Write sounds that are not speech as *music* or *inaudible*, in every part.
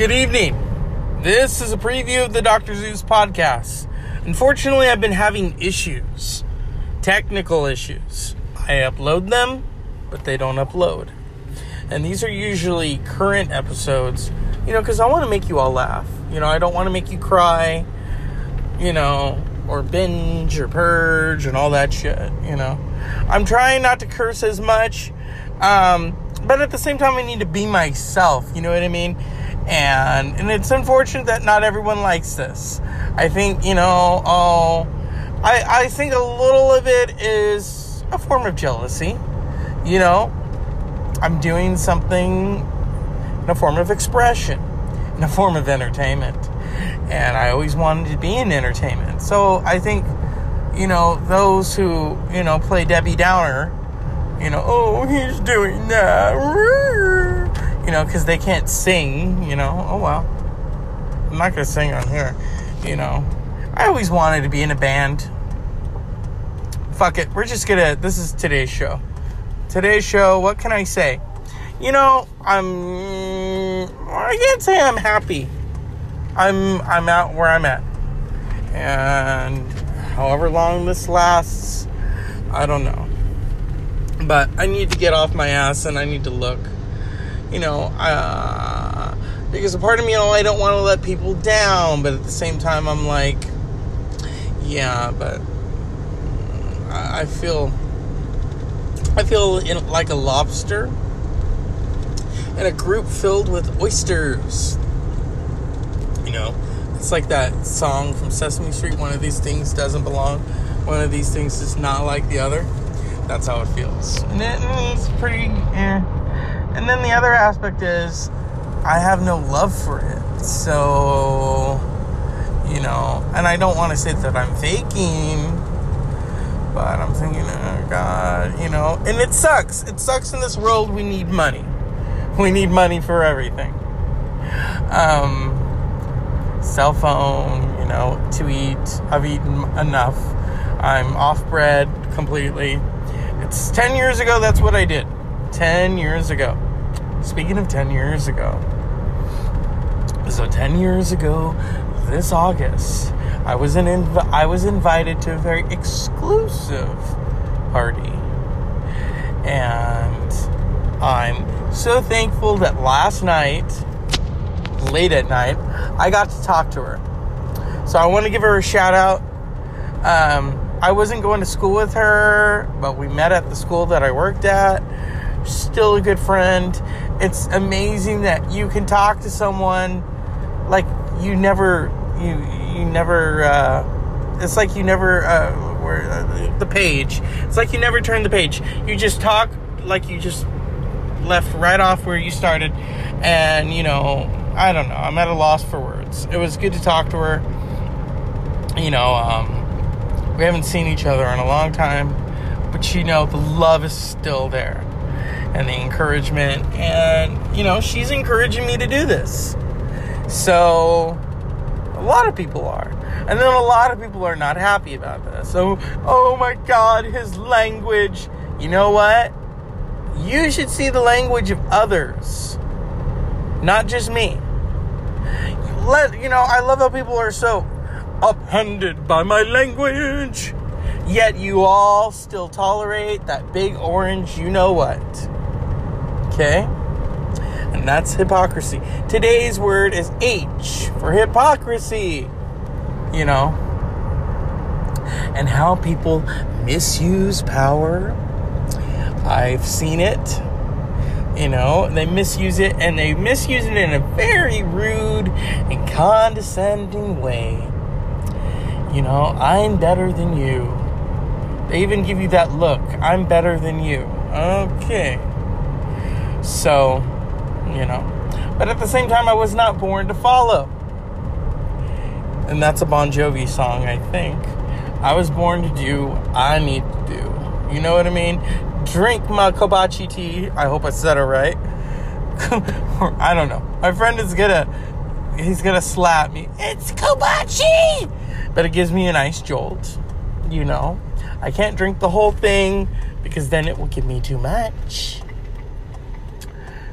Good evening. This is a preview of the Dr. Zeus podcast. Unfortunately, I've been having issues, technical issues. I upload them, but they don't upload. And these are usually current episodes, you know, because I want to make you all laugh. You know, I don't want to make you cry, you know, or binge or purge and all that shit, you know. I'm trying not to curse as much, um, but at the same time, I need to be myself, you know what I mean? And and it's unfortunate that not everyone likes this. I think you know, oh, I I think a little of it is a form of jealousy. You know, I'm doing something in a form of expression, in a form of entertainment, and I always wanted to be in entertainment. So I think, you know, those who you know play Debbie Downer, you know, oh, he's doing that you know, because they can't sing, you know. Oh well. I'm not gonna sing on here, you know. I always wanted to be in a band. Fuck it, we're just gonna. This is today's show. Today's show, what can I say? You know, I'm. I can't say I'm happy. I'm I'm out where I'm at, and however long this lasts, I don't know. But I need to get off my ass and I need to look you know, uh, because a part of me, oh, I don't want to let people down, but at the same time, I'm like, yeah, but I feel, I feel in, like a lobster in a group filled with oysters. You know, it's like that song from Sesame Street. One of these things doesn't belong. One of these things is not like the other. That's how it feels, and it's pretty. Eh and then the other aspect is I have no love for it. So, you know, and I don't want to say that I'm faking, but I'm thinking, oh God, you know, and it sucks. It sucks in this world. We need money. We need money for everything. Um, cell phone, you know, to eat. I've eaten enough. I'm off bread completely. It's 10 years ago, that's what I did. 10 years ago. Speaking of 10 years ago, so 10 years ago, this August, I was an inv- I was invited to a very exclusive party. And I'm so thankful that last night, late at night, I got to talk to her. So I want to give her a shout out. Um, I wasn't going to school with her, but we met at the school that I worked at still a good friend. It's amazing that you can talk to someone like you never you you never uh, it's like you never uh, where uh, the page. It's like you never turn the page. You just talk like you just left right off where you started and you know I don't know. I'm at a loss for words. It was good to talk to her. You know, um, we haven't seen each other in a long time, but you know the love is still there and the encouragement. And, you know, she's encouraging me to do this. So, a lot of people are. And then a lot of people are not happy about this. So, oh my God, his language. You know what? You should see the language of others, not just me. Let you know, I love how people are so upended by my language. Yet you all still tolerate that big orange, you know what. Okay? And that's hypocrisy. Today's word is H for hypocrisy. You know? And how people misuse power. I've seen it. You know, they misuse it and they misuse it in a very rude and condescending way. You know, I'm better than you. They even give you that look. I'm better than you. Okay. So, you know. But at the same time, I was not born to follow. And that's a Bon Jovi song, I think. I was born to do I need to do. You know what I mean? Drink my Kobachi tea. I hope I said it right. *laughs* I don't know. My friend is gonna, he's gonna slap me. It's Kobachi! But it gives me a nice jolt, you know. I can't drink the whole thing because then it will give me too much.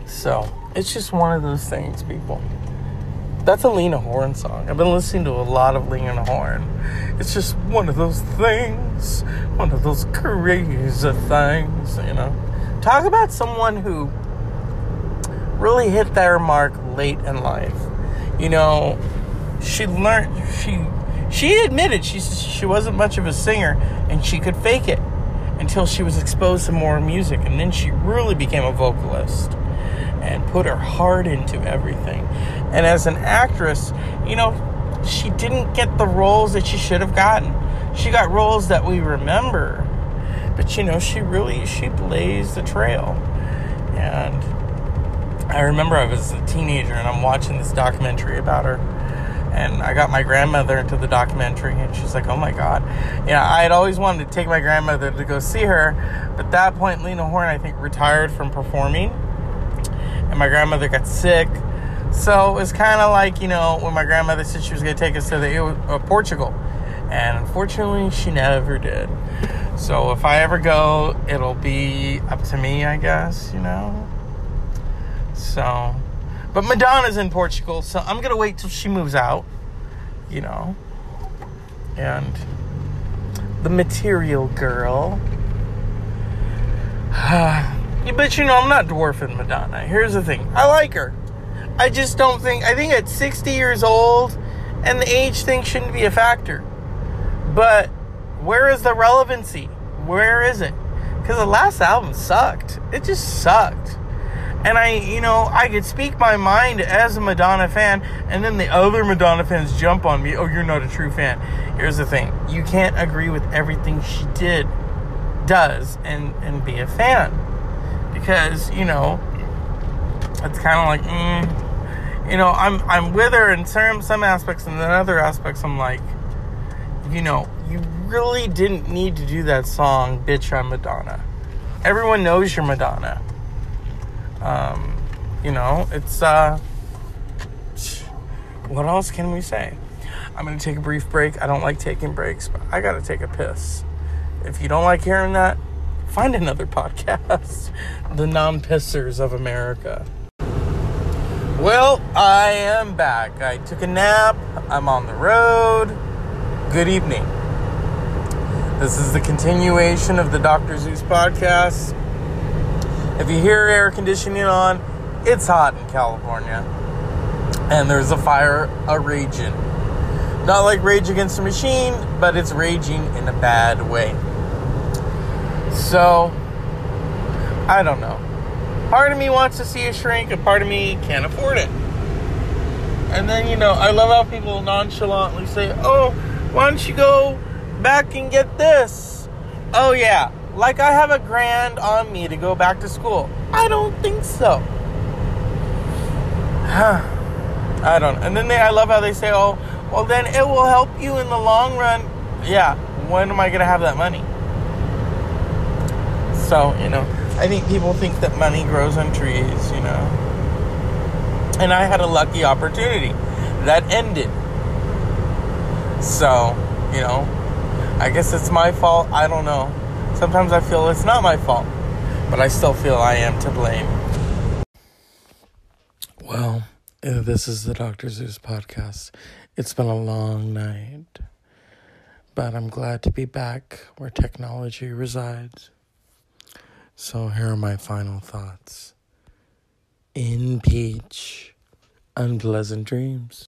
So it's just one of those things, people. That's a Lena Horne song. I've been listening to a lot of Lena Horne. It's just one of those things, one of those crazy things, you know. Talk about someone who really hit their mark late in life. You know, she learned she she admitted she she wasn't much of a singer and she could fake it until she was exposed to more music and then she really became a vocalist and put her heart into everything. And as an actress, you know, she didn't get the roles that she should have gotten. She got roles that we remember. But you know, she really she blazed the trail. And I remember I was a teenager and I'm watching this documentary about her. And I got my grandmother into the documentary, and she's like, "Oh my God!" Yeah, I had always wanted to take my grandmother to go see her, but at that point, Lena Horne, I think, retired from performing, and my grandmother got sick. So it was kind of like, you know, when my grandmother said she was going to take us to the uh, Portugal. And unfortunately, she never did. So if I ever go, it'll be up to me, I guess, you know? So, but Madonna's in Portugal, so I'm to wait till she moves out, you know? And the material girl. *sighs* but you know, I'm not dwarfing Madonna. Here's the thing I like her. I just don't think, I think at 60 years old, and the age thing shouldn't be a factor. But where is the relevancy? Where is it? Because the last album sucked. It just sucked. And I, you know, I could speak my mind as a Madonna fan, and then the other Madonna fans jump on me. Oh, you're not a true fan. Here's the thing: you can't agree with everything she did, does, and and be a fan, because you know, it's kind of like, mm, you know, I'm I'm with her in some some aspects, and then other aspects, I'm like, you know, you really didn't need to do that song, "Bitch, I'm Madonna." Everyone knows you're Madonna. Um, you know, it's uh, what else can we say? I'm gonna take a brief break. I don't like taking breaks, but I gotta take a piss. If you don't like hearing that, find another *laughs* podcast. the non pissers of America. Well, I am back. I took a nap. I'm on the road. Good evening. This is the continuation of the Dr. Zeus podcast. If you hear air conditioning on, it's hot in California. And there's a fire a raging. Not like Rage Against the Machine, but it's raging in a bad way. So, I don't know. Part of me wants to see it shrink, a part of me can't afford it. And then, you know, I love how people nonchalantly say, oh, why don't you go back and get this? Oh, yeah, like I have a grand on me to go back to school. I don't think so. *sighs* I don't. And then they, I love how they say, "Oh, well, then it will help you in the long run." Yeah. When am I gonna have that money? So you know, I think people think that money grows on trees. You know, and I had a lucky opportunity that ended. So you know, I guess it's my fault. I don't know. Sometimes I feel it's not my fault, but I still feel I am to blame. Well, eh, this is the Dr. Zeus podcast. It's been a long night, but I'm glad to be back where technology resides. So here are my final thoughts. In peach, unpleasant dreams.